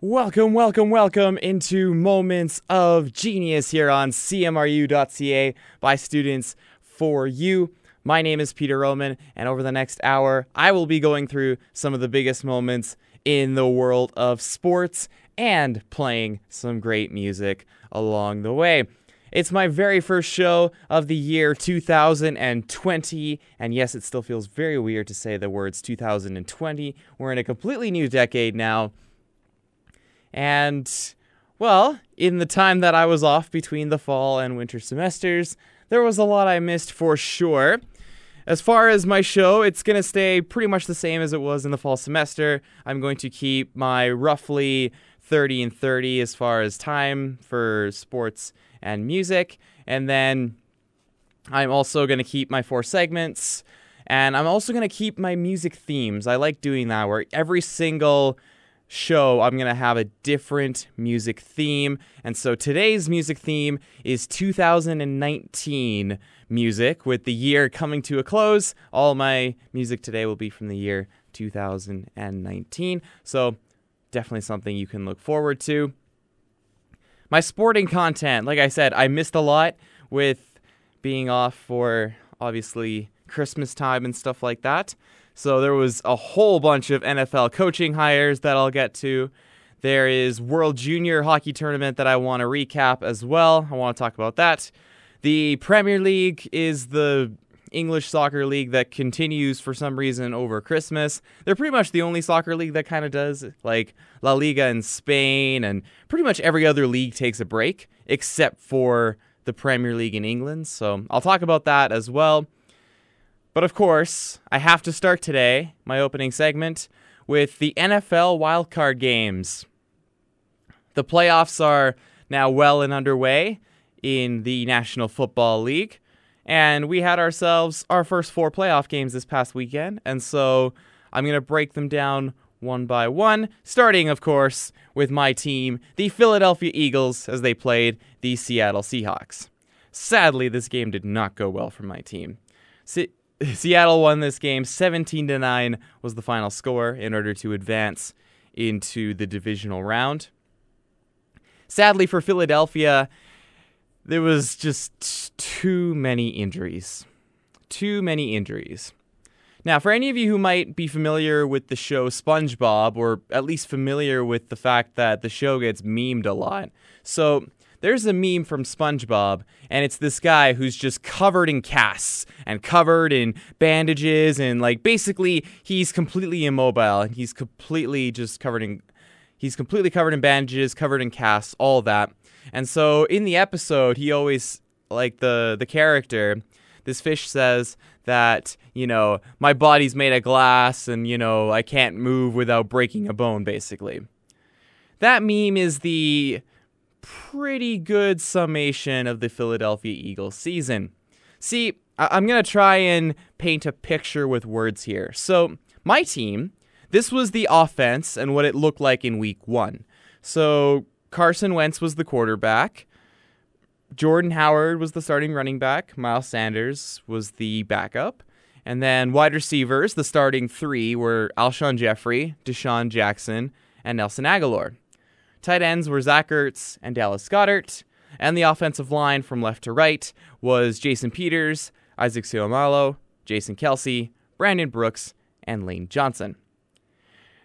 Welcome, welcome, welcome into Moments of Genius here on CMRU.ca by students for you. My name is Peter Roman, and over the next hour, I will be going through some of the biggest moments in the world of sports and playing some great music along the way. It's my very first show of the year 2020, and yes, it still feels very weird to say the words 2020. We're in a completely new decade now. And, well, in the time that I was off between the fall and winter semesters, there was a lot I missed for sure. As far as my show, it's going to stay pretty much the same as it was in the fall semester. I'm going to keep my roughly 30 and 30 as far as time for sports and music. And then I'm also going to keep my four segments. And I'm also going to keep my music themes. I like doing that where every single show, I'm going to have a different music theme. And so today's music theme is 2019 music, with the year coming to a close. All my music today will be from the year 2019. So definitely something you can look forward to. My sporting content, like I said, I missed a lot with being off for obviously Christmas time and stuff like that. So there was a whole bunch of NFL coaching hires that I'll get to. There is World Junior Hockey Tournament that I want to recap as well. I want to talk about that. The Premier League is the English soccer league that continues for some reason over Christmas. They're pretty much the only soccer league that kind of does. Like La Liga in Spain and pretty much every other league takes a break except for the Premier League in England. So I'll talk about that as well. But of course, I have to start today, my opening segment, with the NFL wildcard games. The playoffs are now well and underway in the National Football League. And we had ourselves our first four playoff games this past weekend. And so I'm going to break them down one by one, starting, of course, with my team, the Philadelphia Eagles, as they played the Seattle Seahawks. Sadly, this game did not go well for my team. Seattle won this game 17 to 9 was the final score in order to advance into the divisional round. Sadly for Philadelphia, there was just too many injuries. Too many injuries. Now, for any of you who might be familiar with the show SpongeBob, or at least familiar with the fact that the show gets memed a lot, so there's a meme from SpongeBob, and it's this guy who's just covered in casts and covered in bandages, and like basically he's completely immobile and he's completely just covered in he's completely covered in bandages, covered in casts, all that. And so in the episode, he always like the the character, this fish says that you know my body's made of glass and you know I can't move without breaking a bone, basically. That meme is the pretty good summation of the Philadelphia Eagles season. See, I- I'm going to try and paint a picture with words here. So, my team, this was the offense and what it looked like in week one. So, Carson Wentz was the quarterback. Jordan Howard was the starting running back. Miles Sanders was the backup. And then wide receivers, the starting three were Alshon Jeffery, DeSean Jackson, and Nelson Agholor. Tight ends were Zach Ertz and Dallas Goedert. And the offensive line from left to right was Jason Peters, Isaac Seumalo, Jason Kelce, Brandon Brooks, and Lane Johnson.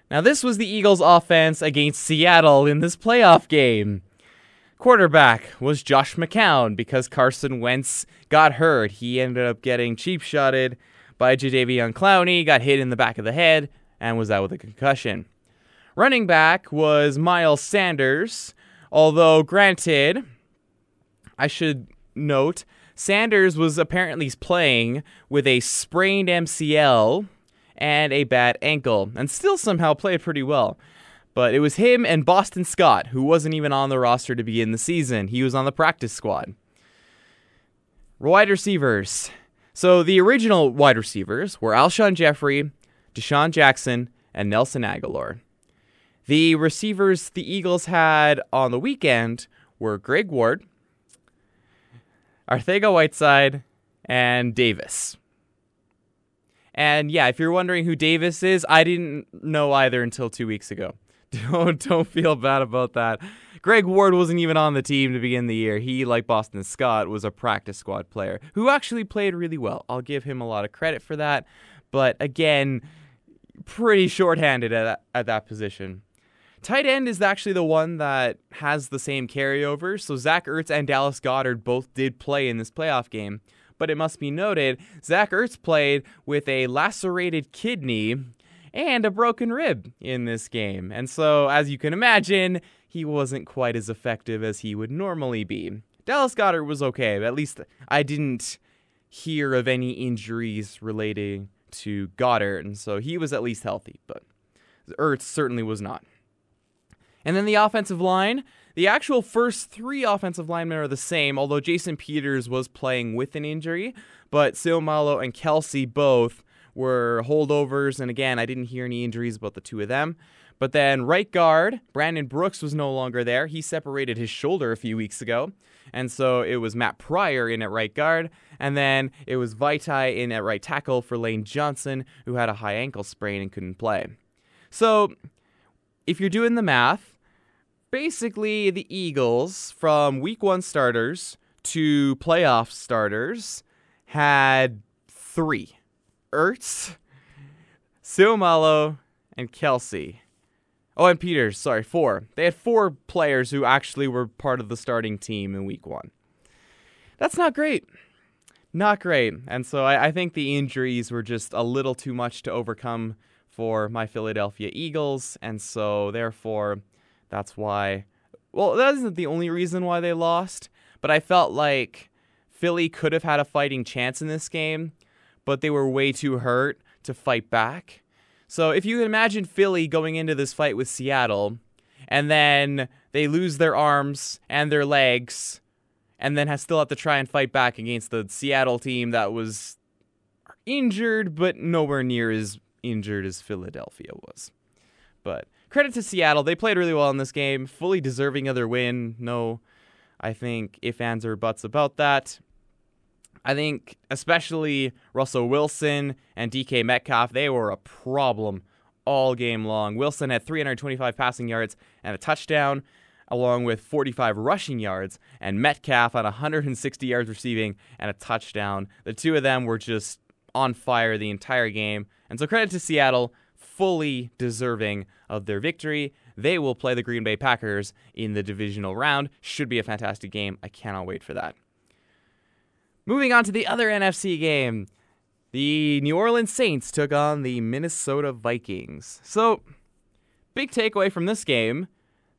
Now, this was the Eagles' offense against Seattle in this playoff game. Quarterback was Josh McCown because Carson Wentz got hurt. He ended up getting cheap shotted by Jadeveon Clowney, got hit in the back of the head, and was out with a concussion. Running back was Miles Sanders, although, granted, I should note, Sanders was apparently playing with a sprained MCL and a bad ankle, and still somehow played pretty well. But it was him and Boston Scott, who wasn't even on the roster to begin the season. He was on the practice squad. Wide receivers. So the original wide receivers were Alshon Jeffery, DeSean Jackson, and Nelson Agholor. The receivers the Eagles had on the weekend were Greg Ward, Arcega-Whiteside, and Davis. And yeah, if you're wondering who Davis is, I didn't know either until two weeks ago. Don't don't feel bad about that. Greg Ward wasn't even on the team to begin the year. He, like Boston Scott, was a practice squad player who actually played really well. I'll give him a lot of credit for that. But again, pretty shorthanded at, at that position. Tight end is actually the one that has the same carryover. So Zach Ertz and Dallas Goedert both did play in this playoff game. But it must be noted, Zach Ertz played with a lacerated kidney and a broken rib in this game. And so, as you can imagine, he wasn't quite as effective as he would normally be. Dallas Goedert was okay, at least I didn't hear of any injuries relating to Goedert, and so he was at least healthy, but Ertz certainly was not. And then the offensive line, the actual first three offensive linemen are the same, although Jason Peters was playing with an injury, but Seumalo and Kelce both were holdovers, and again, I didn't hear any injuries about the two of them. But then right guard, Brandon Brooks was no longer there. He separated his shoulder a few weeks ago. And so it was Matt Pryor in at right guard. And then it was Vaitai in at right tackle for Lane Johnson, who had a high ankle sprain and couldn't play. So if you're doing the math, basically the Eagles from week one starters to playoff starters had three Ertz, Seumalo, and Kelce. Oh, and Peters, sorry, four. They had four players who actually were part of the starting team in week one. That's not great. Not great. And so I, I think the injuries were just a little too much to overcome for my Philadelphia Eagles. And so, therefore, that's why. Well, that isn't the only reason why they lost, but I felt like Philly could have had a fighting chance in this game, but they were way too hurt to fight back. So if you can imagine Philly going into this fight with Seattle, and then they lose their arms and their legs, and then still have to try and fight back against the Seattle team that was injured, but nowhere near as injured as Philadelphia was. But credit to Seattle, they played really well in this game, fully deserving of their win. No, I think if ands or buts about that. I think especially Russell Wilson and DK Metcalf, they were a problem all game long. Wilson had 325 passing yards and a touchdown, along with 45 rushing yards, and Metcalf had 160 yards receiving and a touchdown. The two of them were just on fire the entire game. And so credit to Seattle, fully deserving of their victory. They will play the Green Bay Packers in the divisional round. Should be a fantastic game. I cannot wait for that. Moving on to the other NFC game. The New Orleans Saints took on the Minnesota Vikings. So, big takeaway from this game.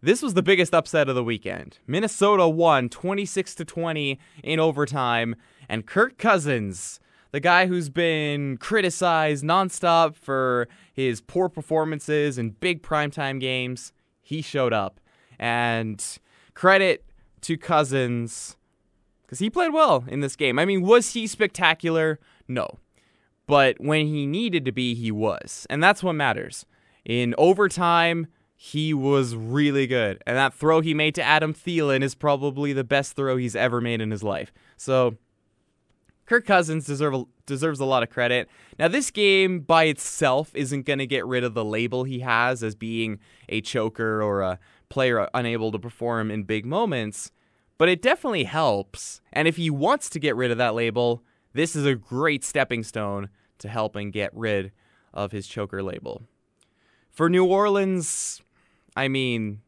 This was the biggest upset of the weekend. Minnesota won 26 to 20 in overtime, and Kirk Cousins, the guy who's been criticized nonstop for his poor performances in big primetime games, he showed up. And credit to Cousins because he played well in this game. I mean, was he spectacular? No. But when he needed to be, he was. And that's what matters. In overtime, he was really good. And that throw he made to Adam Thielen is probably the best throw he's ever made in his life. So, Kirk Cousins deserve, deserves a lot of credit. Now, this game by itself isn't going to get rid of the label he has as being a choker or a player unable to perform in big moments but it definitely helps. And if he wants to get rid of that label, this is a great stepping stone to helping get rid of his choker label. For New Orleans, I mean,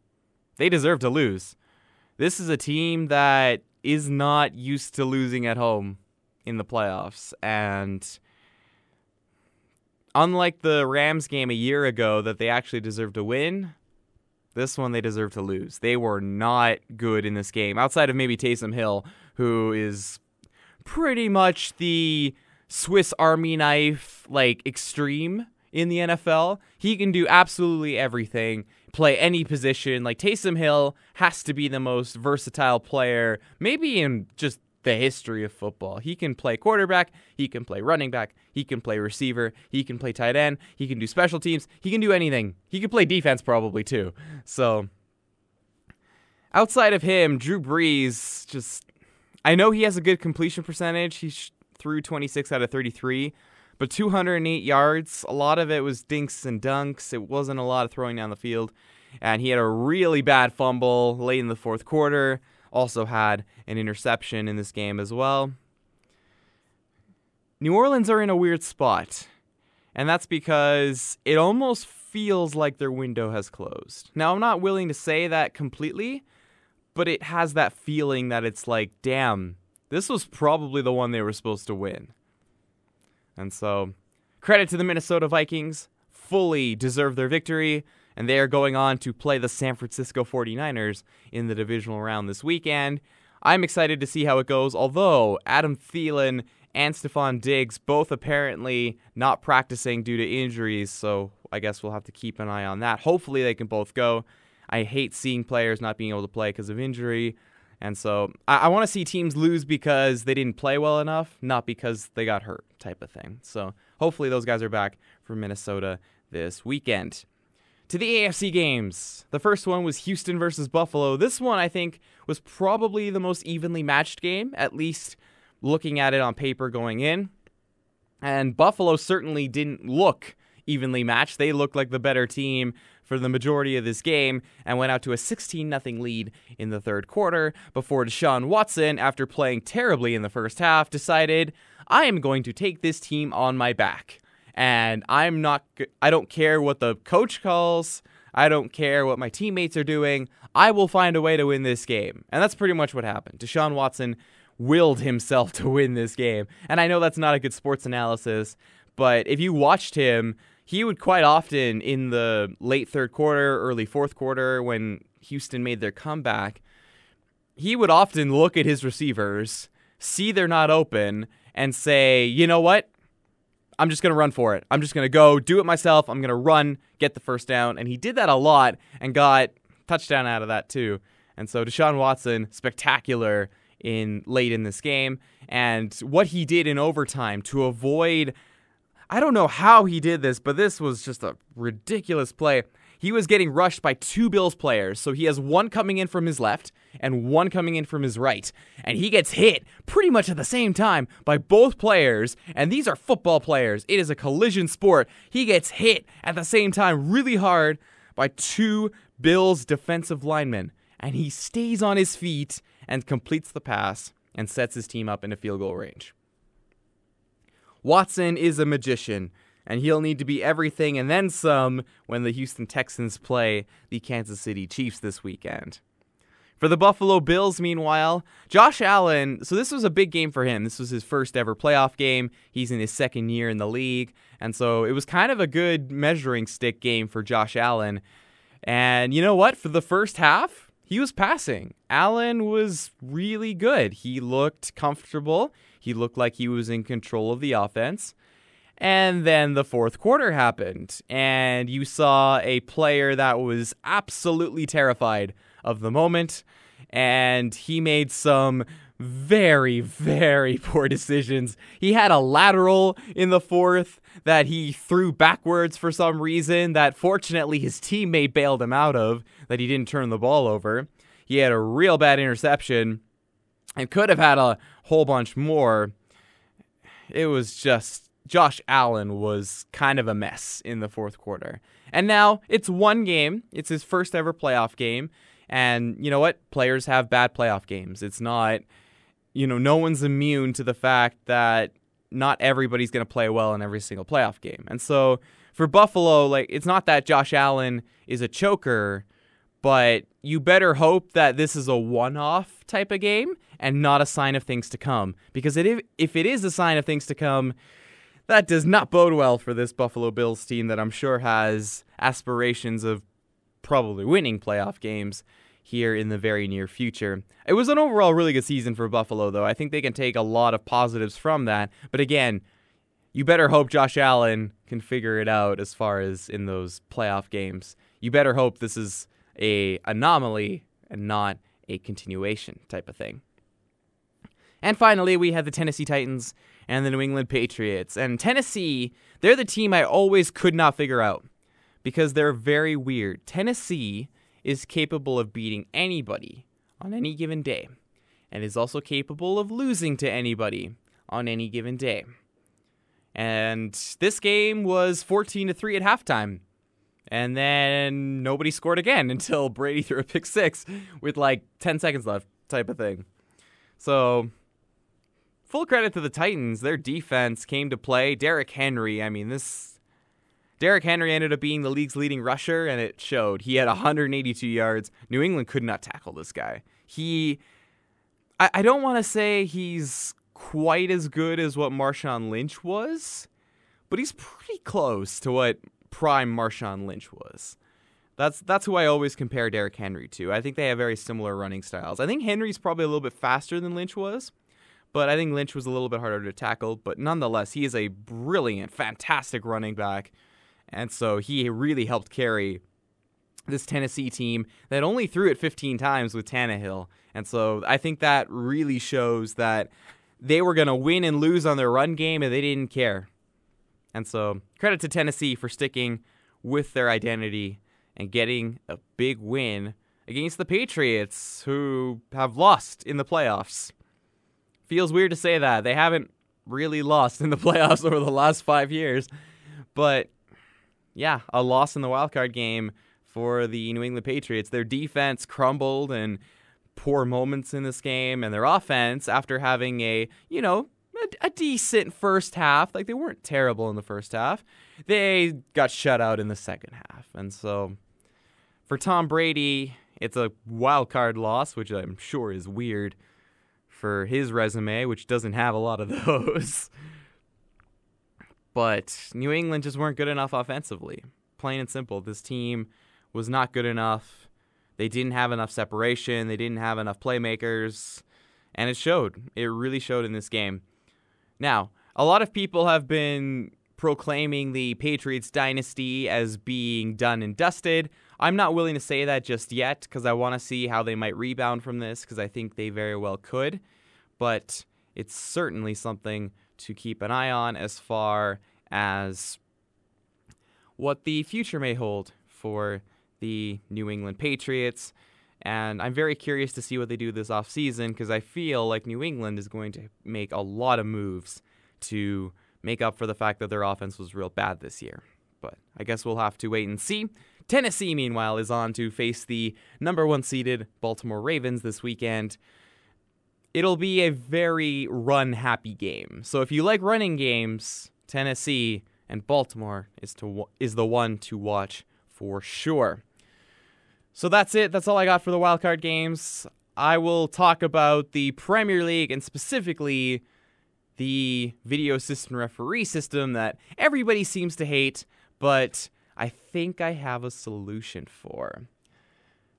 they deserve to lose. This is a team that is not used to losing at home in the playoffs. And unlike the Rams game a year ago that they actually deserved to win, this one they deserve to lose. They were not good in this game, outside of maybe Taysom Hill, who is pretty much the Swiss Army knife, like extreme in the NFL. He can do absolutely everything, play any position. Like Taysom Hill has to be the most versatile player, maybe in just the history of football. He can play quarterback, he can play running back, he can play receiver, he can play tight end, he can do special teams, he can do anything. He can play defense probably too. So outside of him, Drew Brees just I know he has a good completion percentage. He threw 26 out of 33, but 208 yards, a lot of it was dinks and dunks. It wasn't a lot of throwing down the field. and he had a really bad fumble late in the fourth quarter. Also had an interception in this game as well. New Orleans are in a weird spot, and that's because it almost feels like their window has closed. Now, I'm not willing to say that completely, but it has that feeling that it's like, damn, this was probably the one they were supposed to win. And so, credit to the Minnesota Vikings, fully deserve their victory, and they are going on to play the San Francisco 49ers in the divisional round this weekend. I'm excited to see how it goes, although Adam Thielen and Stefon Diggs both apparently not practicing due to injuries, so I guess we'll have to keep an eye on that. Hopefully, they can both go. I hate seeing players not being able to play because of injury. And so I, I want to see teams lose because they didn't play well enough, not because they got hurt, type of thing. So hopefully those guys are back for Minnesota this weekend. To the AFC games. The first one was Houston versus Buffalo. This one, I think, was probably the most evenly matched game, at least looking at it on paper going in. And Buffalo certainly didn't look evenly matched. They looked like the better team for the majority of this game and went out to a 16 0 lead in the third quarter before Deshaun Watson, after playing terribly in the first half, decided, I am going to take this team on my back. And I'm not, I don't care what the coach calls. I don't care what my teammates are doing. I will find a way to win this game. And that's pretty much what happened. Deshaun Watson willed himself to win this game. And I know that's not a good sports analysis, but if you watched him he would quite often in the late third quarter, early fourth quarter, when Houston made their comeback, he would often look at his receivers, see they're not open, and say, you know what? I'm just going to run for it. I'm just going to go do it myself. I'm going to run, get the first down. And he did that a lot and got touchdown out of that too. And so Deshaun Watson, spectacular in late in this game. And what he did in overtime to avoid I don't know how he did this, but this was just a ridiculous play. He was getting rushed by two Bills players, so he has one coming in from his left and one coming in from his right. And he gets hit pretty much at the same time by both players, and these are football players. It is a collision sport. He gets hit at the same time really hard by two Bills defensive linemen, and he stays on his feet and completes the pass and sets his team up in a field goal range. Watson is a magician, and he'll need to be everything and then some when the Houston Texans play the Kansas City Chiefs this weekend. For the Buffalo Bills, meanwhile, Josh Allen, so this was a big game for him. This was his first ever playoff game. He's in his second year in the league. And so it was kind of a good measuring stick game for Josh Allen. And you know what? For the first half, he was passing. Allen was really good. He looked comfortable. He looked like he was in control of the offense. And then the fourth quarter happened, and you saw a player that was absolutely terrified of the moment, and he made some very, very poor decisions. He had a lateral in the fourth that he threw backwards for some reason that fortunately his teammate bailed him out of, that he didn't turn the ball over. He had a real bad interception and could have had a whole bunch more. It was just Josh Allen was kind of a mess in the fourth quarter. And now it's one game. It's his first ever playoff game. And you know what? Players have bad playoff games. It's not, you know, no one's immune to the fact that not everybody's going to play well in every single playoff game. And so for Buffalo, like, it's not that Josh Allen is a choker, but you better hope that this is a one off type of game and not a sign of things to come. Because it, if it is a sign of things to come, that does not bode well for this Buffalo Bills team that I'm sure has aspirations of probably winning playoff games here in the very near future. It was an overall really good season for Buffalo, though. I think they can take a lot of positives from that. But again, you better hope Josh Allen can figure it out as far as in those playoff games. You better hope this is a anomaly and not a continuation type of thing. And finally, we had the Tennessee Titans and the New England Patriots. And Tennessee, they're the team I always could not figure out because they're very weird. Tennessee is capable of beating anybody on any given day and is also capable of losing to anybody on any given day. And this game was 14 to 3 at halftime. And then nobody scored again until Brady threw a pick six with like 10 seconds left, type of thing. So, full credit to the Titans. Their defense came to play. Derrick Henry, I mean, this. Derrick Henry ended up being the league's leading rusher, and it showed. He had 182 yards. New England could not tackle this guy. He. I, I don't want to say he's quite as good as what Marshawn Lynch was, but he's pretty close to what prime Marshawn Lynch was. That's that's who I always compare Derrick Henry to. I think they have very similar running styles. I think Henry's probably a little bit faster than Lynch was, but I think Lynch was a little bit harder to tackle. But nonetheless, he is a brilliant, fantastic running back, and so he really helped carry this Tennessee team that only threw it 15 times with Tannehill. And so I think that really shows that they were going to win and lose on their run game and they didn't care. And so credit to Tennessee for sticking with their identity and getting a big win against the Patriots, who have lost in the playoffs. Feels weird to say that. They haven't really lost in the playoffs over the last five years. But yeah, a loss in the wildcard game for the New England Patriots. Their defense crumbled and poor moments in this game, and their offense, after having a, you know, a, a, decent first half. Like they weren't terrible in the first half. They got shut out in the second half. And so for Tom Brady, it's a wild card loss, which I'm sure is weird for his resume, which doesn't have a lot of those. but New England just weren't good enough offensively. Plain and simple. This team was not good enough. They didn't have enough separation. They didn't have enough playmakers. And it showed. It really showed in this game. Now, a lot of people have been proclaiming the Patriots dynasty as being done and dusted. I'm not willing to say that just yet because I want to see how they might rebound from this because I think they very well could. But it's certainly something to keep an eye on as far as what the future may hold for the New England Patriots. And I'm very curious to see what they do this offseason because I feel like New England is going to make a lot of moves to make up for the fact that their offense was real bad this year. But I guess we'll have to wait and see. Tennessee, meanwhile, is on to face the number one seeded Baltimore Ravens this weekend. It'll be a very run happy game. So if you like running games, Tennessee and Baltimore is to is the one to watch for sure. So that's it. That's all I got for the wildcard games. I will talk about the Premier League and specifically the video assistant referee system that everybody seems to hate, but I think I have a solution for.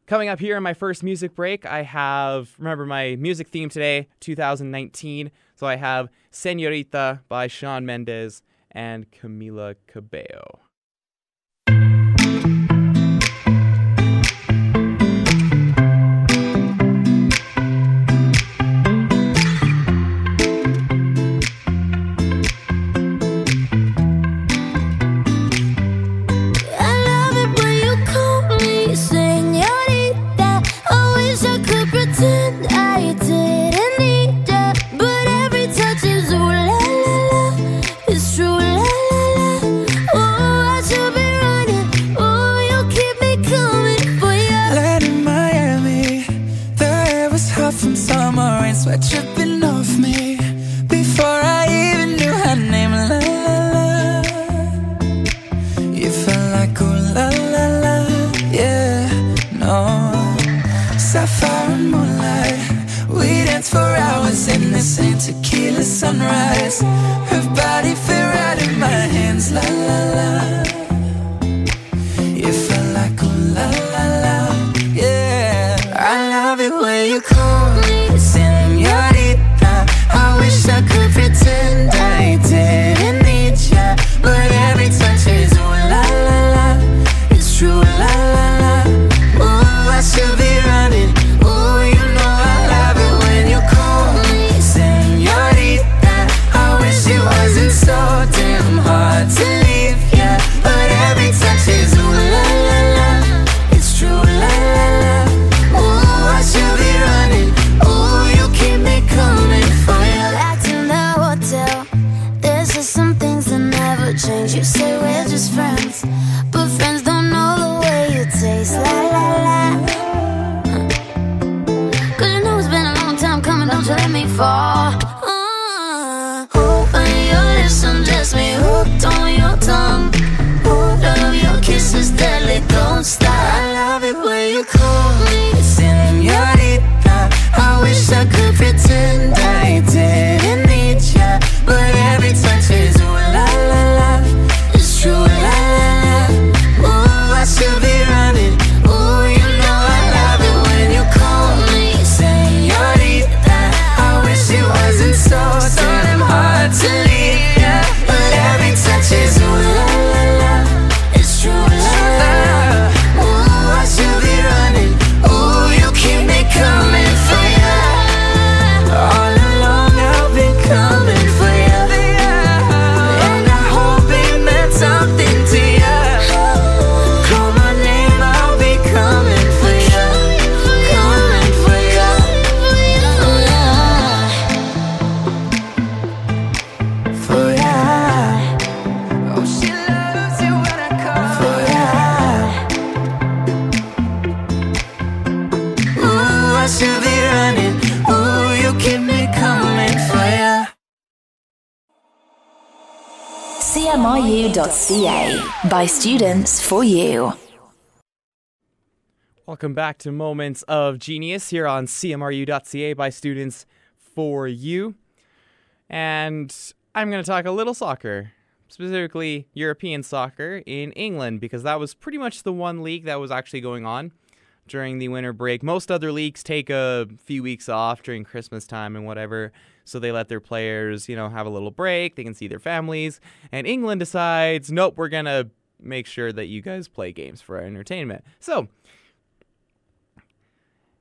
Coming up here in my first music break, I have, remember my music theme today, 2019. So I have Senorita by Shawn Mendes and Camila Cabello. sweat. CMRU.ca by students for you. Welcome back to Moments of Genius here on CMRU.ca by students for you. And I'm going to talk a little soccer, specifically European soccer in England, because that was pretty much the one league that was actually going on during the winter break. Most other leagues take a few weeks off during Christmas time and whatever, so they let their players, you know, have a little break. They can see their families. And England decides, nope, we're going to make sure that you guys play games for our entertainment. So,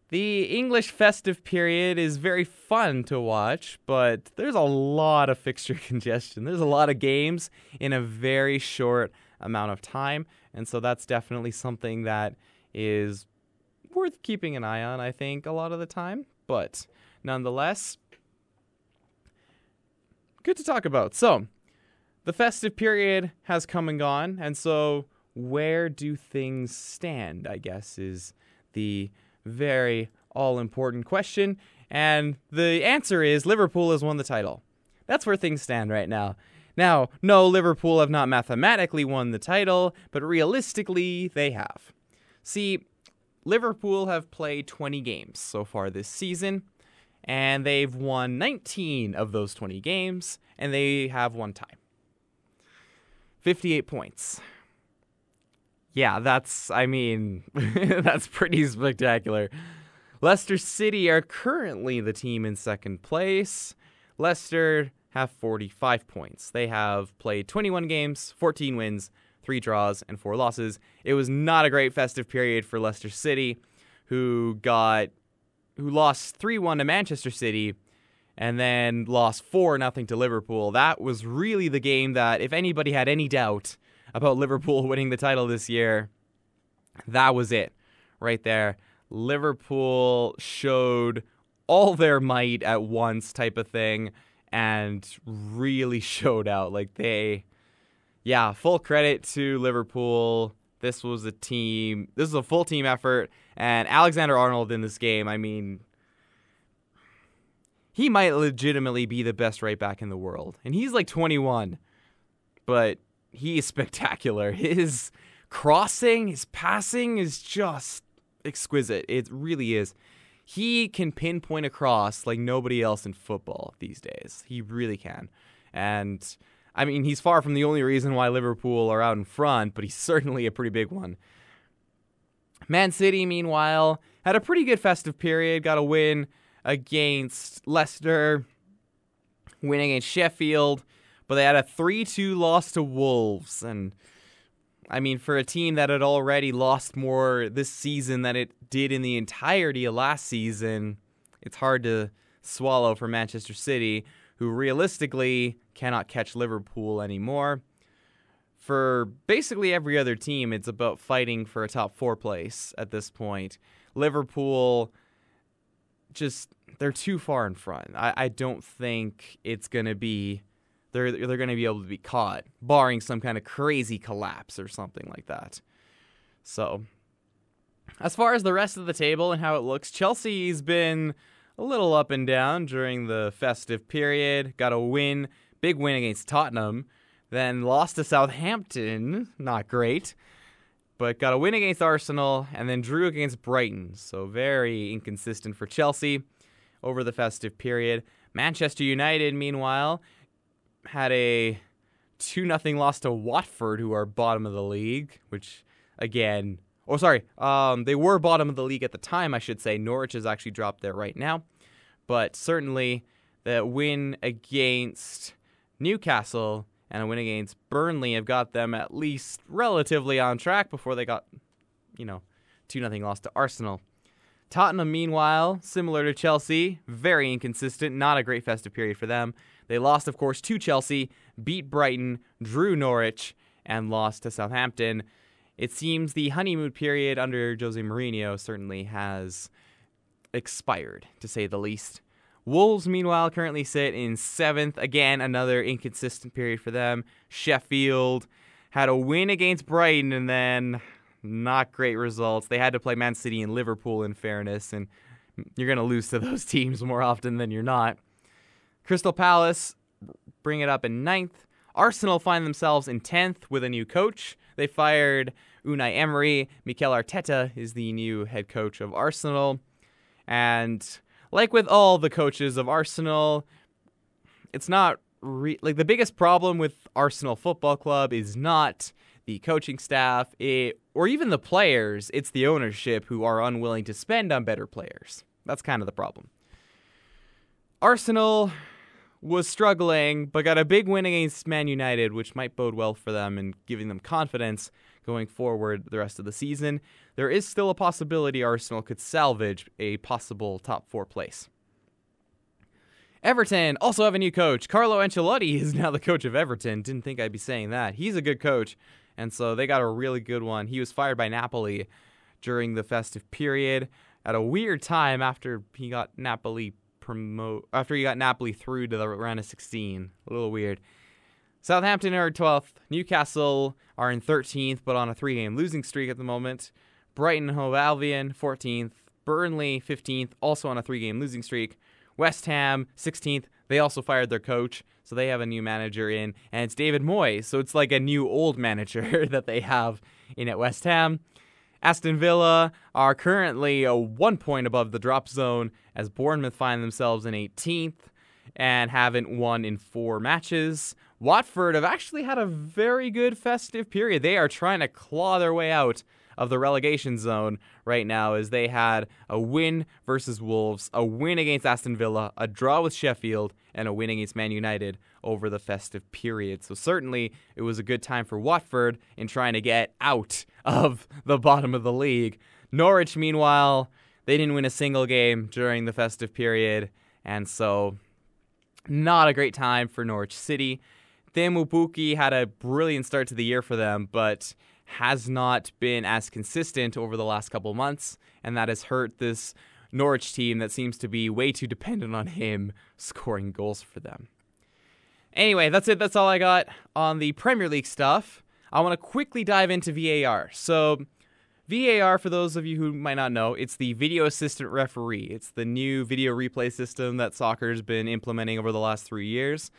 the English festive period is very fun to watch, but there's a lot of fixture congestion. There's a lot of games in a very short amount of time, and so that's definitely something that is worth keeping an eye on, I think, a lot of the time. But nonetheless, good to talk about. So, the festive period has come and gone, and so where do things stand? I guess is the very all important question. And the answer is Liverpool has won the title. That's where things stand right now. Now, no, Liverpool have not mathematically won the title, but realistically, they have. See, Liverpool have played 20 games so far this season, and they've won 19 of those 20 games, and they have one tie. 58 points. Yeah, that's, I mean, that's pretty spectacular. Leicester City are currently the team in second place. Leicester have 45 points. They have played 21 games, 14 wins, 3 draws, and 4 losses. It was not a great festive period for Leicester City, who got who lost 3-1 to Manchester City and then lost 4 nothing to Liverpool. That was really the game that if anybody had any doubt about Liverpool winning the title this year, that was it right there. Liverpool showed all their might at once type of thing and really showed out like they yeah, full credit to Liverpool. This was a team. This is a full team effort and Alexander Arnold in this game, I mean he might legitimately be the best right back in the world. And he's like 21. But he is spectacular. His crossing, his passing is just exquisite. It really is. He can pinpoint a cross like nobody else in football these days. He really can. And I mean, he's far from the only reason why Liverpool are out in front, but he's certainly a pretty big one. Man City, meanwhile, had a pretty good festive period, got a win against Leicester, win against Sheffield, but they had a 3 2 loss to Wolves. And I mean, for a team that had already lost more this season than it did in the entirety of last season, it's hard to swallow for Manchester City, who realistically cannot catch Liverpool anymore. For basically every other team, it's about fighting for a top four place at this point. Liverpool just they're too far in front. I, I don't think it's gonna be they're they're gonna be able to be caught, barring some kind of crazy collapse or something like that. So as far as the rest of the table and how it looks, Chelsea's been a little up and down during the festive period. Got a win, big win against Tottenham, then lost to Southampton, not great. but got a win against Arsenal and then drew against Brighton. So very inconsistent for Chelsea over the festive period. Manchester United, meanwhile, had a 2 0 loss to Watford, who are bottom of the league, which, again, oh, sorry, um, they were bottom of the league at the time, I should say. Norwich has actually dropped there right now. But certainly, the win against Newcastle and a win against Burnley have got them at least relatively on track before they got, you know, 2 0 loss to Arsenal. Tottenham, meanwhile, similar to Chelsea, very inconsistent, not a great festive period for them. They lost, of course, to Chelsea, beat Brighton, drew Norwich, and lost to Southampton. It seems the honeymoon period under Jose Mourinho certainly has expired, to say the least. Wolves, meanwhile, currently sit in seventh. Again, another inconsistent period for them. Sheffield had a win against Brighton and then not great results. They had to play Man City and Liverpool, in fairness, and you're going to lose to those teams more often than you're not. Crystal Palace bring it up in ninth. Arsenal find themselves in 10th with a new coach. They fired Unai Emery. Mikel Arteta is the new head coach of Arsenal. And like with all the coaches of Arsenal, it's not re- like the biggest problem with Arsenal Football Club is not the coaching staff it, or even the players, it's the ownership who are unwilling to spend on better players. That's kind of the problem. Arsenal was struggling, but got a big win against Man United, which might bode well for them and giving them confidence going forward the rest of the season. There is still a possibility Arsenal could salvage a possible top four place. Everton also have a new coach. Carlo Ancelotti is now the coach of Everton. Didn't think I'd be saying that. He's a good coach, and so they got a really good one. He was fired by Napoli during the festive period at a weird time after he got Napoli promote after he got Napoli through to the round of 16. A little weird. Southampton are 12th. Newcastle are in 13th, but on a three-game losing streak at the moment. Brighton Hove Albion 14th. Burnley 15th, also on a three-game losing streak. West Ham 16th. They also fired their coach, so they have a new manager in, and it's David Moyes. So it's like a new old manager that they have in at West Ham. Aston Villa are currently a one point above the drop zone as Bournemouth find themselves in 18th and haven't won in four matches. Watford have actually had a very good festive period. They are trying to claw their way out of the relegation zone right now as they had a win versus Wolves, a win against Aston Villa, a draw with Sheffield, and a win against Man United over the festive period. So certainly it was a good time for Watford in trying to get out of the bottom of the league. Norwich, meanwhile, they didn't win a single game during the festive period, and so not a great time for Norwich City. Teemu Pukki had a brilliant start to the year for them, but has not been as consistent over the last couple months, and that has hurt this Norwich team that seems to be way too dependent on him scoring goals for them. Anyway, that's it. That's all I got on the Premier League stuff. I want to quickly dive into VAR. So, VAR, for those of you who might not know, it's the video assistant referee. It's the new video replay system that soccer's been implementing over the last three years.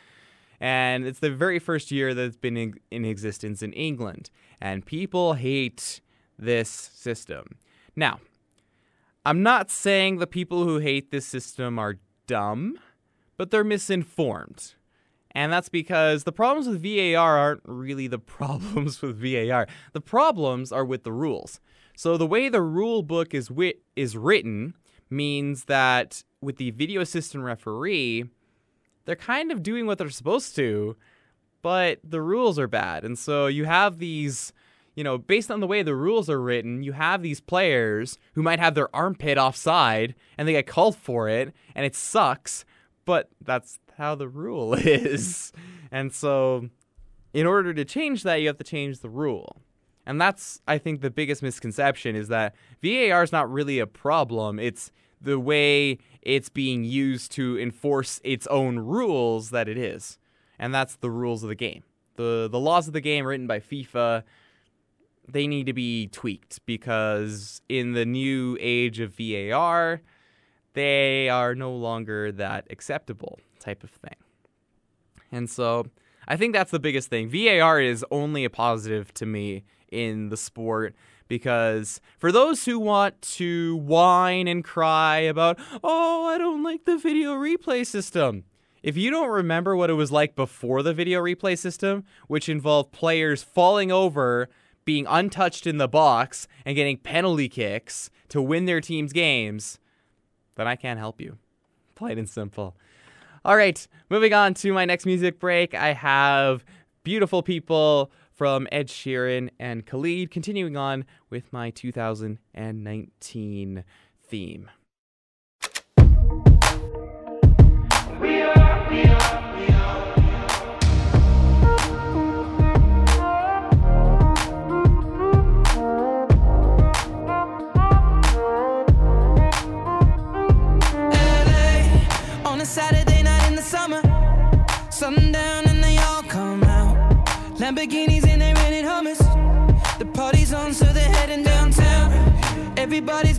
And it's the very first year that it's been in, in existence in England. And people hate this system. Now, I'm not saying the people who hate this system are dumb, but they're misinformed. And that's because the problems with VAR aren't really the problems with VAR. The problems are with the rules. So the way the rule book is wit- is written means that with the video assistant referee, they're kind of doing what they're supposed to, but the rules are bad. And so you have these, you know, based on the way the rules are written, you have these players who might have their armpit offside and they get called for it and it sucks, but that's how the rule is. And so in order to change that, you have to change the rule. And that's I think the biggest misconception is that VAR is not really a problem. It's the way it's being used to enforce its own rules that it is. And that's the rules of the game. The the laws of the game written by FIFA they need to be tweaked because in the new age of VAR, they are no longer that acceptable type of thing. And so I think that's the biggest thing. VAR is only a positive to me in the sport because for those who want to whine and cry about, oh, I don't like the video replay system. If you don't remember what it was like before the video replay system, which involved players falling over, being untouched in the box, and getting penalty kicks to win their team's games, then I can't help you. Plain and simple. All right, moving on to my next music break. I have beautiful people from Ed Sheeran and Khalid, continuing on with my 2019 theme. Saturday night in the summer. Sundown and they all come out. Lamborghinis Everybody's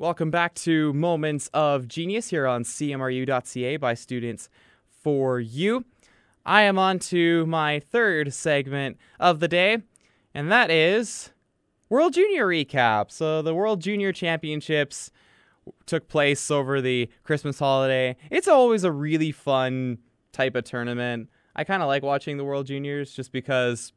Welcome back to Moments of Genius here on CMRU.ca by students for you. I am on to my third segment of the day, and that is World Junior recap. So, the World Junior Championships took place over the Christmas holiday. It's always a really fun type of tournament. I kind of like watching the World Juniors just because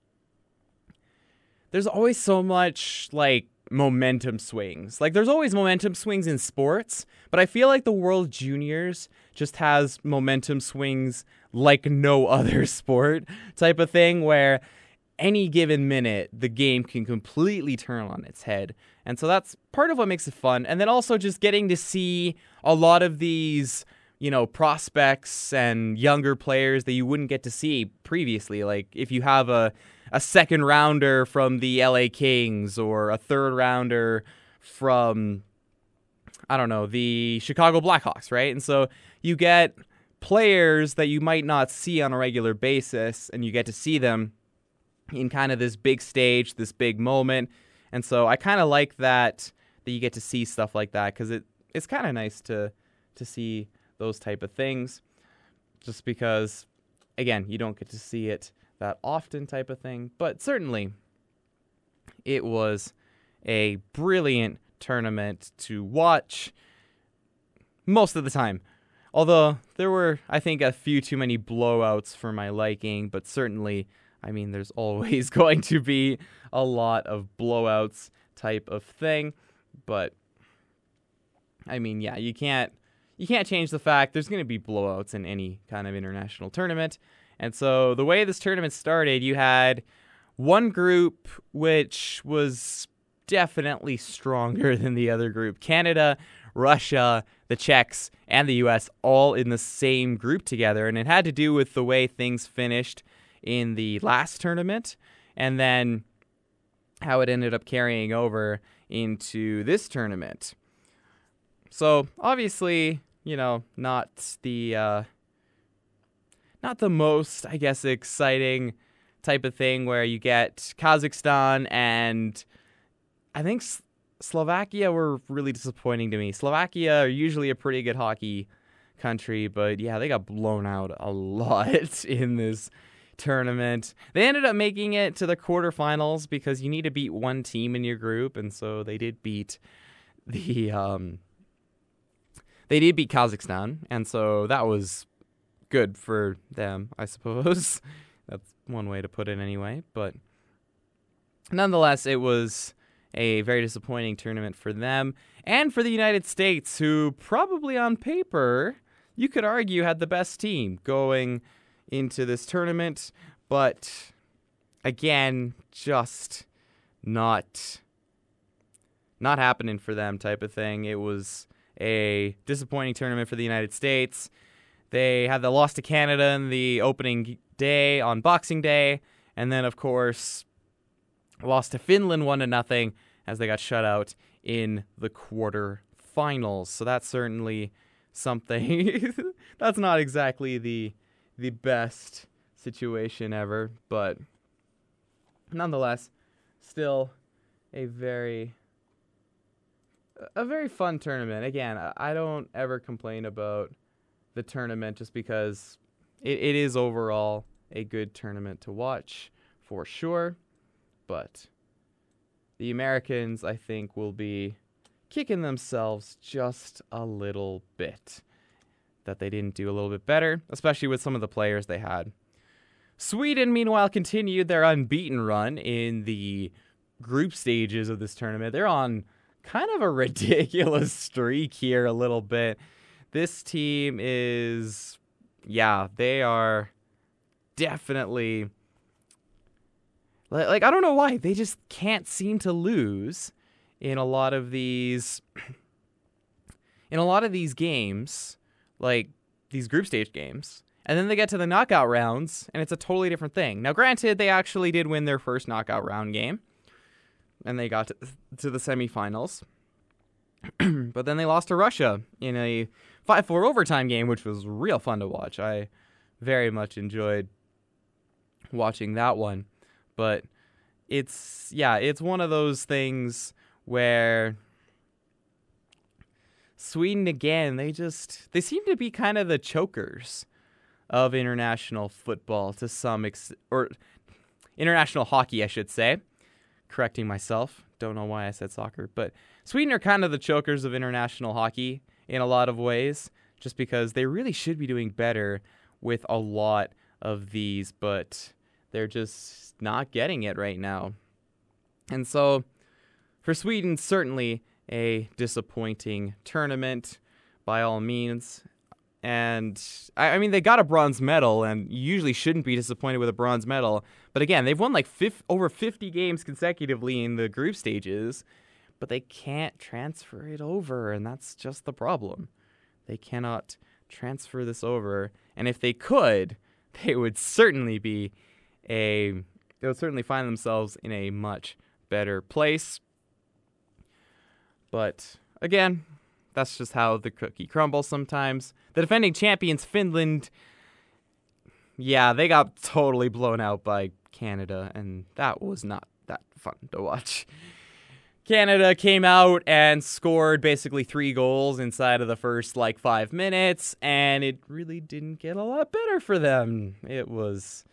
there's always so much like momentum swings. Like there's always momentum swings in sports, but I feel like the World Juniors just has momentum swings like no other sport type of thing where any given minute the game can completely turn on its head. And so that's part of what makes it fun. And then also just getting to see a lot of these you know, prospects and younger players that you wouldn't get to see previously. Like if you have a a second rounder from the LA Kings or a third rounder from I don't know, the Chicago Blackhawks, right? And so you get players that you might not see on a regular basis, and you get to see them in kind of this big stage, this big moment. And so I kind of like that that you get to see stuff like that because it it's kind of nice to to see those type of things, just because again you don't get to see it that often type of thing. But certainly, it was a brilliant tournament to watch most of the time. Although there were, I think, a few too many blowouts for my liking, but certainly, I mean, there's always going to be a lot of blowouts type of thing. But I mean, yeah, you can't you can't change the fact there's going to be blowouts in any kind of international tournament. And so the way this tournament started, you had one group which was definitely stronger than the other group. Canada, Russia, the Czechs, and the US all in the same group together. And it had to do with the way things finished in the last tournament and then how it ended up carrying over into this tournament. So obviously, you know, not the uh, not the most, I guess, exciting type of thing where you get Kazakhstan and I think S- Slovakia were really disappointing to me. Slovakia are usually a pretty good hockey country, but yeah, they got blown out a lot in this tournament. They ended up making it to the quarterfinals because you need to beat one team in your group, and so they did beat the um they did beat Kazakhstan, and so that was good for them, I suppose. That's one way to put it anyway, but nonetheless, it was a very disappointing tournament for them and for the United States, who probably on paper you could argue had the best team going into this tournament, but again, just not not happening for them type of thing. It was a disappointing tournament for the United States. They had the loss to Canada in the opening day on Boxing Day, and then of course lost to Finland one to nothing as they got shut out in the quarterfinals. So that's certainly something. that's not exactly the the best situation ever, but nonetheless, still a very a very fun tournament. Again, I- don't ever complain about the tournament just because it, it is overall a good tournament to watch for sure. But the Americans, I think, will be kicking themselves just a little bit that they didn't do a little bit better, especially with some of the players they had. Sweden, meanwhile, continued their unbeaten run in the group stages of this tournament. They're on kind of a ridiculous streak here, a little bit. This team is, yeah, they are definitely. li- Like, I don't know why. They just can't seem to lose in a lot of these. In a lot of these games, like these group stage games. And then they get to the knockout rounds, and it's a totally different thing. Now, granted, they actually did win their first knockout round game, and they got to, to the semifinals. but then they lost to Russia in a 5 4 overtime game, which was real fun to watch. I very much enjoyed watching that one. But it's, yeah, it's one of those things where Sweden, again, they just, they seem to be kind of the chokers of international football to some or international hockey, I should say. Correcting myself. Don't know why I said soccer, but Sweden are kind of the chokers of international hockey in a lot of ways, just because they really should be doing better with a lot of these, but they're just not getting it right now. And so, for Sweden, certainly a disappointing tournament by all means. And I, I mean, they got a bronze medal, and usually shouldn't be disappointed with a bronze medal. But again, they've won like fif- over 50 games consecutively in the group stages, but they can't transfer it over, and that's just the problem. They cannot transfer this over, and if they could, they would certainly be a they would certainly find themselves in a much better place. But again, that's just how the cookie crumbles sometimes. The defending champions, Finland, yeah, they got totally blown out by Canada, and that was not that fun to watch. Canada came out and scored basically three goals inside of the first like five minutes, and it really didn't get a lot better for them. It was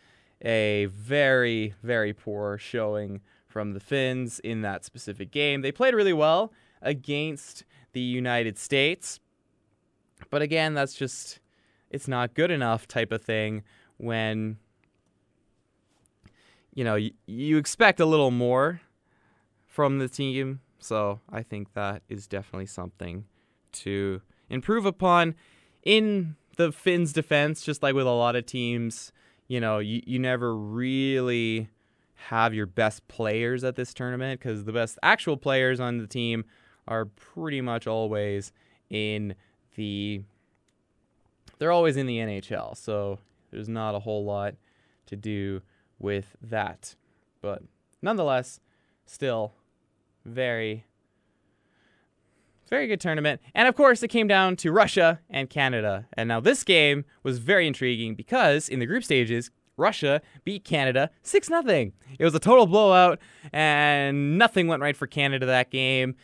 a very, very poor showing from the Finns in that specific game. They played really well against the United States, but again, that's just, it's not good enough type of thing when, you know, you, you expect a little more from the team. So I think that is definitely something to improve upon. In the Finns' defense, just like with a lot of teams, you know, you, you never really have your best players at this tournament because the best actual players on the team are pretty much always in the they're always in the NHL. So there's not a whole lot to do with that. But nonetheless, still very very good tournament. And of course, it came down to Russia and Canada. And now this game was very intriguing because in the group stages, Russia beat Canada 6 0. It was a total blowout, and nothing went right for Canada that game.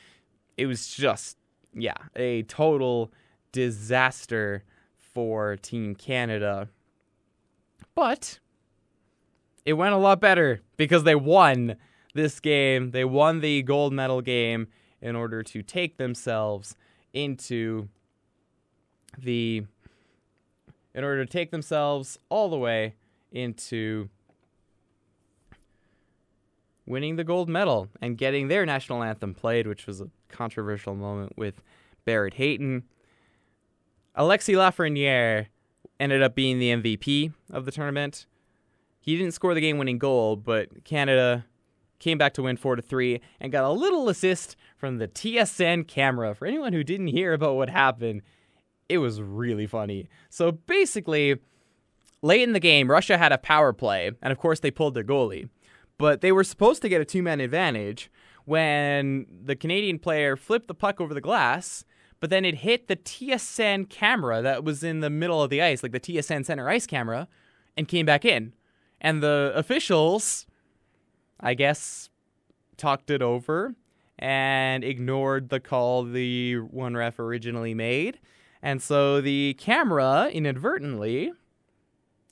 It was just, yeah, a total disaster for Team Canada. But it went a lot better because they won this game. They won the gold medal game in order to take themselves into the in order to take themselves all the way into winning the gold medal and getting their national anthem played, which was a controversial moment with Barrett Hayton. Alexi Lafreniere ended up being the MVP of the tournament. He didn't score the game winning goal, but Canada came back to win 4 to 3 and got a little assist from the TSN camera. For anyone who didn't hear about what happened, it was really funny. So basically, late in the game, Russia had a power play, and of course they pulled their goalie. But they were supposed to get a two-man advantage when the Canadian player flipped the puck over the glass, but then it hit the TSN camera that was in the middle of the ice, like the TSN center ice camera, and came back in. And the officials I guess, talked it over and ignored the call the one ref originally made. And so the camera inadvertently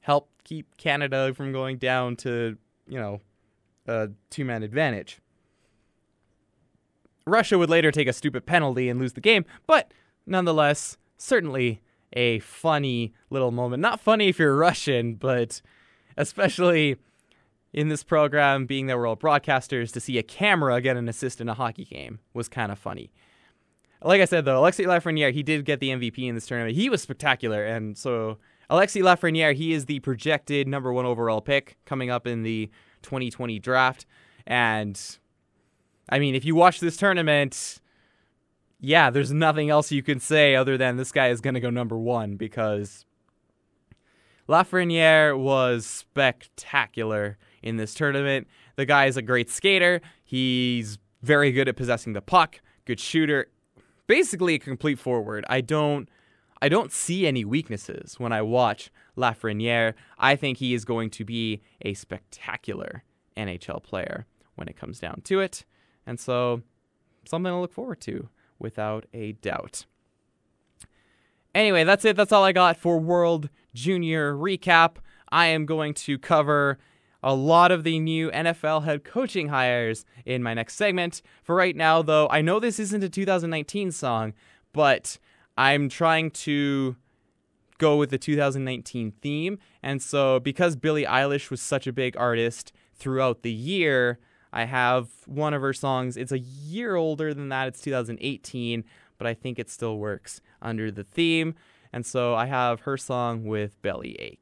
helped keep Canada from going down to, you know, a two man advantage. Russia would later take a stupid penalty and lose the game, but nonetheless, certainly a funny little moment. Not funny if you're Russian, but especially in this program, being that we're all broadcasters, to see a camera get an assist in a hockey game was kind of funny. Like I said, though, Alexis Lafreniere, he did get the MVP in this tournament. He was spectacular. And so, Alexis Lafreniere, he is the projected number one overall pick coming up in the 2020 draft. And I mean, if you watch this tournament, yeah, there's nothing else you can say other than this guy is going to go number one because Lafreniere was spectacular in this tournament. The guy is a great skater. He's very good at possessing the puck, good shooter, basically a complete forward. I don't I don't see any weaknesses when I watch Lafreniere. I think he is going to be a spectacular NHL player when it comes down to it. And so something to look forward to without a doubt. Anyway, that's it. That's all I got for World Junior Recap. I am going to cover a lot of the new NFL head coaching hires in my next segment. For right now, though, I know this isn't a 2019 song, but I'm trying to go with the 2019 theme. And so, because Billie Eilish was such a big artist throughout the year, I have one of her songs. It's a year older than that, it's 2018, but I think it still works under the theme. And so, I have her song with Belly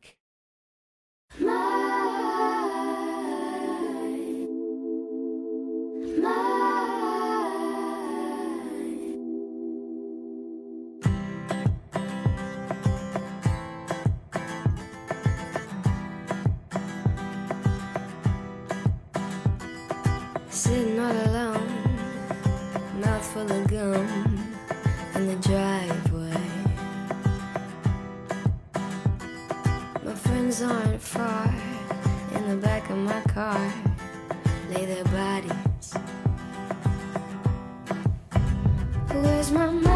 full of gum, in the driveway. My friends aren't far in the back of my car, lay their bodies. Where's my mind?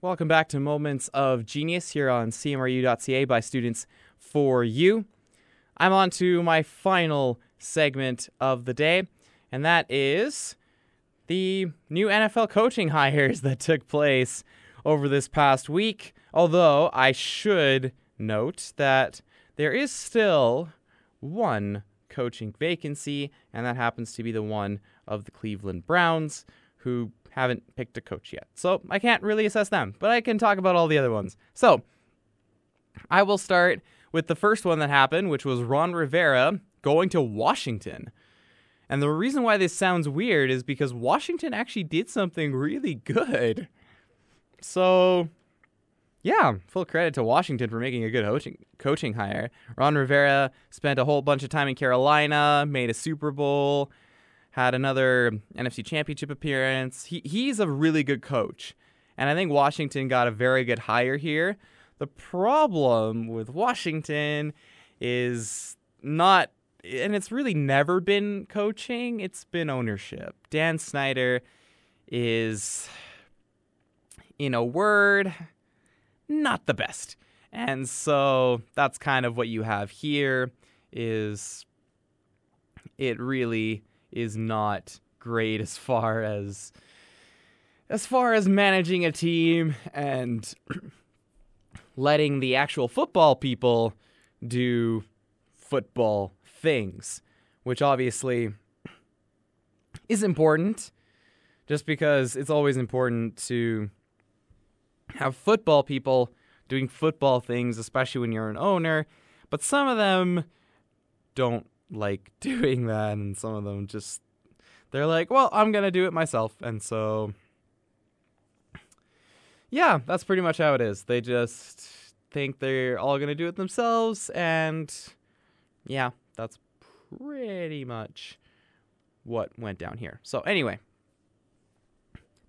Welcome back to Moments of Genius here on CMRU.ca by students for you. I'm on to my final segment of the day, and that is the new NFL coaching hires that took place over this past week. Although I should note that there is still one coaching vacancy, and that happens to be the one of the Cleveland Browns, who haven't picked a coach yet. So I can't really assess them, but I can talk about all the other ones. So I will start with the first one that happened, which was Ron Rivera going to Washington. And the reason why this sounds weird is because Washington actually did something really good. So, yeah, full credit to Washington for making a good coaching hire. Ron Rivera spent a whole bunch of time in Carolina, made a Super Bowl, had another NFC Championship appearance. He he's a really good coach. And I think Washington got a very good hire here. The problem with Washington is not and it's really never been coaching, it's been ownership. Dan Snyder is in a word not the best. And so that's kind of what you have here is it really is not great as far as as far as managing a team and letting the actual football people do football things, which obviously is important just because it's always important to have football people doing football things, especially when you're an owner. But some of them don't like doing that, and some of them just they're like, well, I'm gonna do it myself, and so yeah, that's pretty much how it is. They just think they're all gonna do it themselves, and yeah, that's pretty much what went down here. So anyway,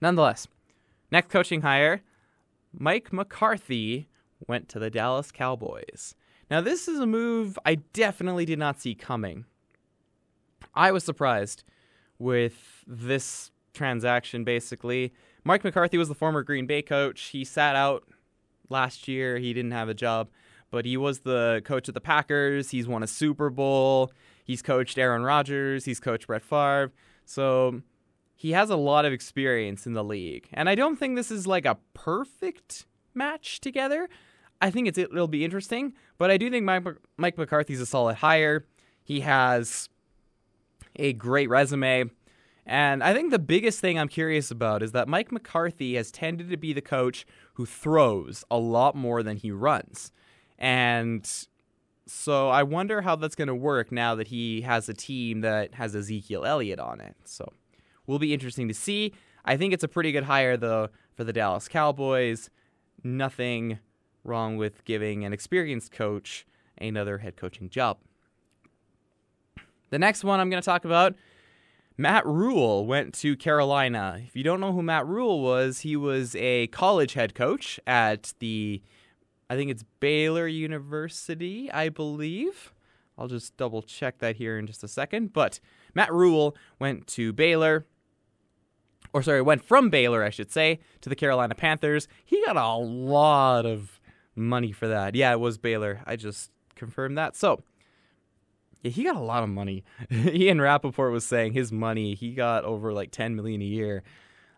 nonetheless, Next coaching hire Mike McCarthy went to the Dallas Cowboys. Now, this is a move I definitely did not see coming. I was surprised with this transaction, basically. Mike McCarthy was the former Green Bay coach. He sat out last year, he didn't have a job, but he was the coach of the Packers. He's won a Super Bowl. He's coached Aaron Rodgers. He's coached Brett Favre. So he has a lot of experience in the league. And I don't think this is like a perfect match together. I think it's it'll be interesting, but I do think Mike, Mike McCarthy's a solid hire. He has a great resume. And I think the biggest thing I'm curious about is that Mike McCarthy has tended to be the coach who throws a lot more than he runs. And so I wonder how that's going to work now that he has a team that has Ezekiel Elliott on it. So will be interesting to see. I think it's a pretty good hire though for the Dallas Cowboys. Nothing wrong with giving an experienced coach another head coaching job. The next one I'm going to talk about Matt Rhule went to Carolina. If you don't know who Matt Rhule was, he was a college head coach at the I think it's Baylor University, I believe. I'll just double check that here in just a second. But Matt Rhule went to Baylor, or sorry, went from Baylor, I should say, to the Carolina Panthers. He got a lot of money for that. Yeah, it was Baylor. I just confirmed that. So, yeah, he got a lot of money. Ian Rapoport was saying his money, he got over like 10 million a year.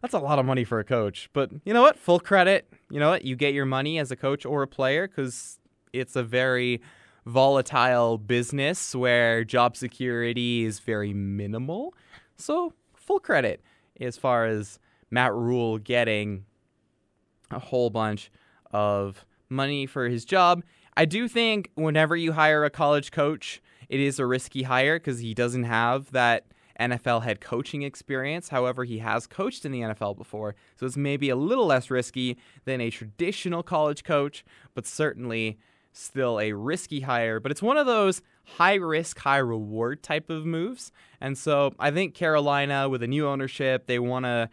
That's a lot of money for a coach. But you know what? Full credit. You know what? You get your money as a coach or a player because it's a very volatile business where job security is very minimal. So, full credit as far as Matt Rhule getting a whole bunch of money for his job. I do think whenever you hire a college coach, it is a risky hire because he doesn't have that NFL head coaching experience. However, he has coached in the NFL before, so it's maybe a little less risky than a traditional college coach, but certainly still a risky hire. But it's one of those high risk, high reward type of moves. And so I think Carolina, with a new ownership, they want to.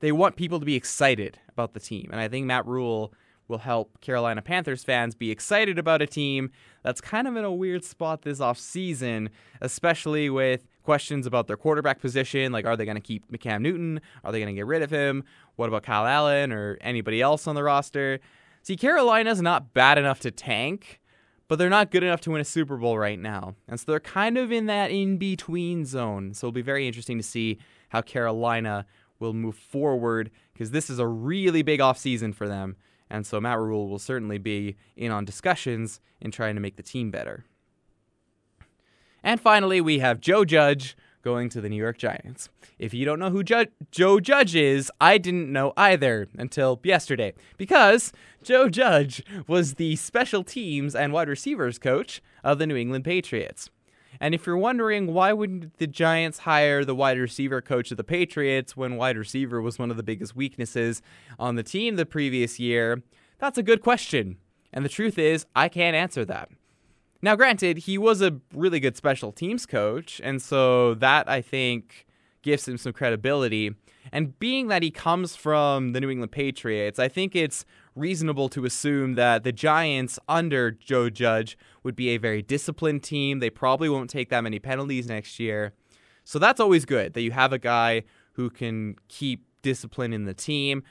They want people to be excited about the team. And I think Matt Rhule will help Carolina Panthers fans be excited about a team that's kind of in a weird spot this offseason, especially with questions about their quarterback position. Like, are they going to keep McCam Newton? Are they going to get rid of him? What about Kyle Allen or anybody else on the roster? See, Carolina's not bad enough to tank, but they're not good enough to win a Super Bowl right now. And so they're kind of in that in between zone. So it'll be very interesting to see how Carolina will move forward because this is a really big offseason for them. And so Matt Rhule will certainly be in on discussions in trying to make the team better. And finally, we have Joe Judge going to the New York Giants. If you don't know who Ju- Joe Judge is, I didn't know either until yesterday because Joe Judge was the special teams and wide receivers coach of the New England Patriots. And if you're wondering why wouldn't the Giants hire the wide receiver coach of the Patriots when wide receiver was one of the biggest weaknesses on the team the previous year, that's a good question. And the truth is, I can't answer that. Now, granted, he was a really good special teams coach, and so that I think gives him some credibility. And being that he comes from the New England Patriots, I think it's reasonable to assume that the Giants under Joe Judge would be a very disciplined team. They probably won't take that many penalties next year. So that's always good that you have a guy who can keep discipline in the team.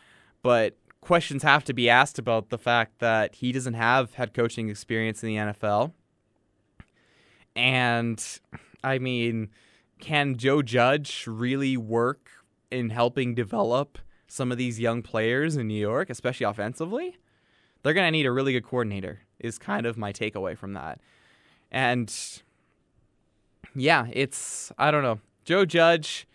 But questions have to be asked about the fact that he doesn't have head coaching experience in the NFL. And I mean, can Joe Judge really work in helping develop some of these young players in New York, especially offensively? They're going to need a really good coordinator, is kind of my takeaway from that. And yeah, it's, I don't know. Joe Judge,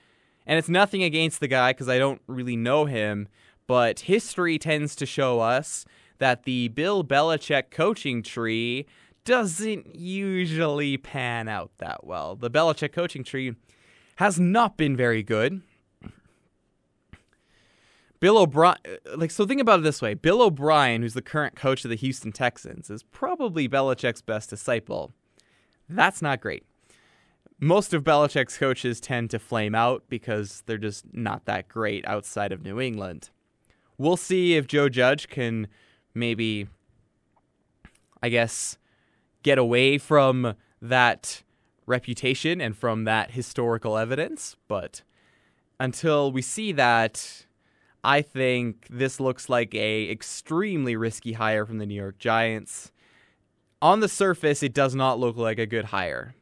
and it's nothing against the guy because I don't really know him, but history tends to show us that the Bill Belichick coaching tree doesn't usually pan out that well. The Belichick coaching tree has not been very good. Bill O'Brien, uh, like, so think about it this way Bill O'Brien, who's the current coach of the Houston Texans, is probably Belichick's best disciple. That's not great. Most of Belichick's coaches tend to flame out because they're just not that great outside of New England. we'll see if Joe Judge can maybe, I guess, get away from that reputation and from that historical evidence. But until we see that, I think this looks like a extremely risky hire from the New York Giants. On the surface, it does not look like a good hire.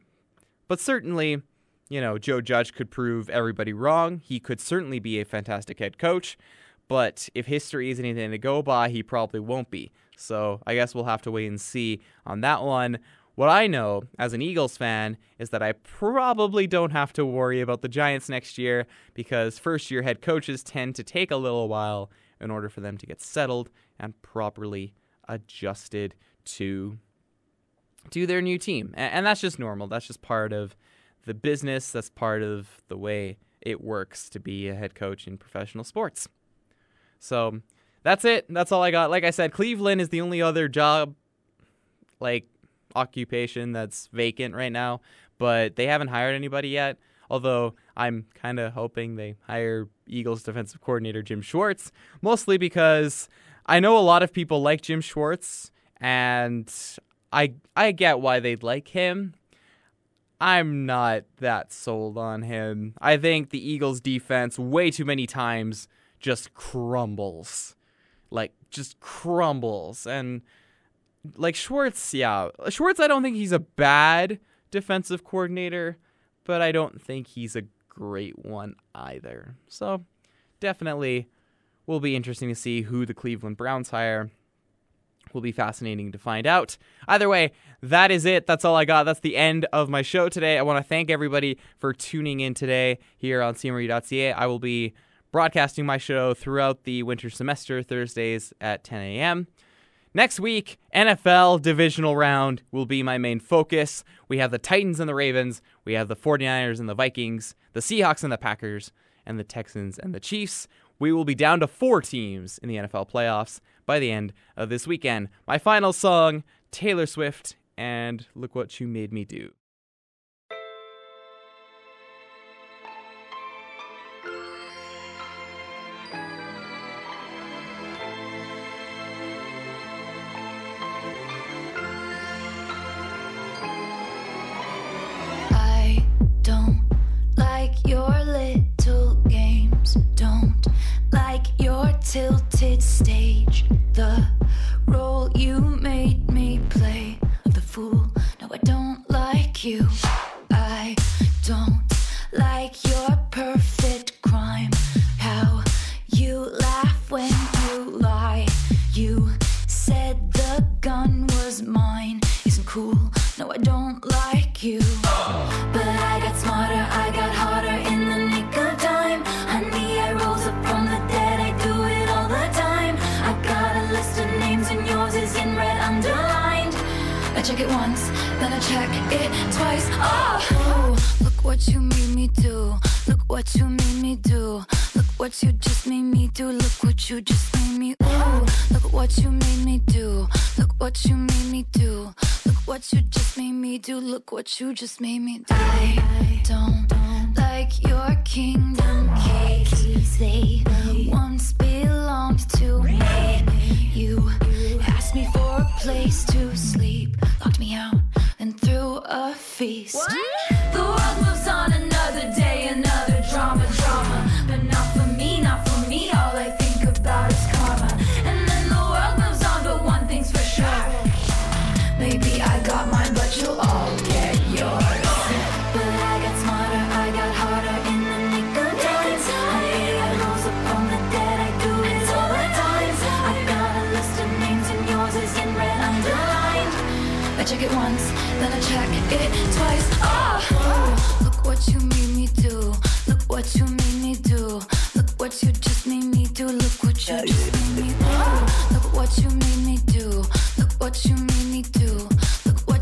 But certainly, you know, Joe Judge could prove everybody wrong. He could certainly be a fantastic head coach. But if history is anything to go by, he probably won't be. So I guess we'll have to wait and see on that one. What I know as an Eagles fan is that I probably don't have to worry about the Giants next year because first year head coaches tend to take a little while in order for them to get settled and properly adjusted to to their new team. And that's just normal. That's just part of the business. That's part of the way it works to be a head coach in professional sports. So that's it. That's all I got. Like I said, Cleveland is the only other job, like occupation that's vacant right now, but they haven't hired anybody yet. Although I'm kind of hoping they hire Eagles defensive coordinator Jim Schwartz, mostly because I know a lot of people like Jim Schwartz, and I I get why they'd like him. I'm not that sold on him. I think the Eagles defense way too many times just crumbles. Like just crumbles and like Schwartz, yeah. Schwartz I don't think he's a bad defensive coordinator, but I don't think he's a great one either. So, definitely will be interesting to see who the Cleveland Browns hire will be fascinating to find out. Either way, that is it. That's all I got. That's the end of my show today. I want to thank everybody for tuning in today here on CMRU.ca. I will be broadcasting my show throughout the winter semester, Thursdays at 10 a.m. Next week, NFL divisional round will be my main focus. We have the Titans and the Ravens, we have the 49ers and the Vikings, the Seahawks and the Packers, and the Texans and the Chiefs. We will be down to four teams in the NFL playoffs by the end of this weekend. My final song, Taylor Swift, and Look What You Made Me Do. Like your tilted stage. The role you made me play of the fool. No, I don't like you. I don't like your perfect crime. How you laugh when you lie. You said the gun was mine. Isn't cool. No, I don't like you. Oh, look what you made me do. Look what you made me do. Look what you just made me do. Look what you just made me. Ooh, look what you made me do. Look what you made me do. What you just made me do. Look what you just made me do. I don't like your kingdom keys. They once belonged to me. You asked me for a place to sleep, locked me out, and threw a feast. The world moves on another day, another check it once, then I check it twice. Oh, look what you made me do. Look what you made me do. Look what you just made me do. Look what you just made me do. Look what you made me do. Look what you made me do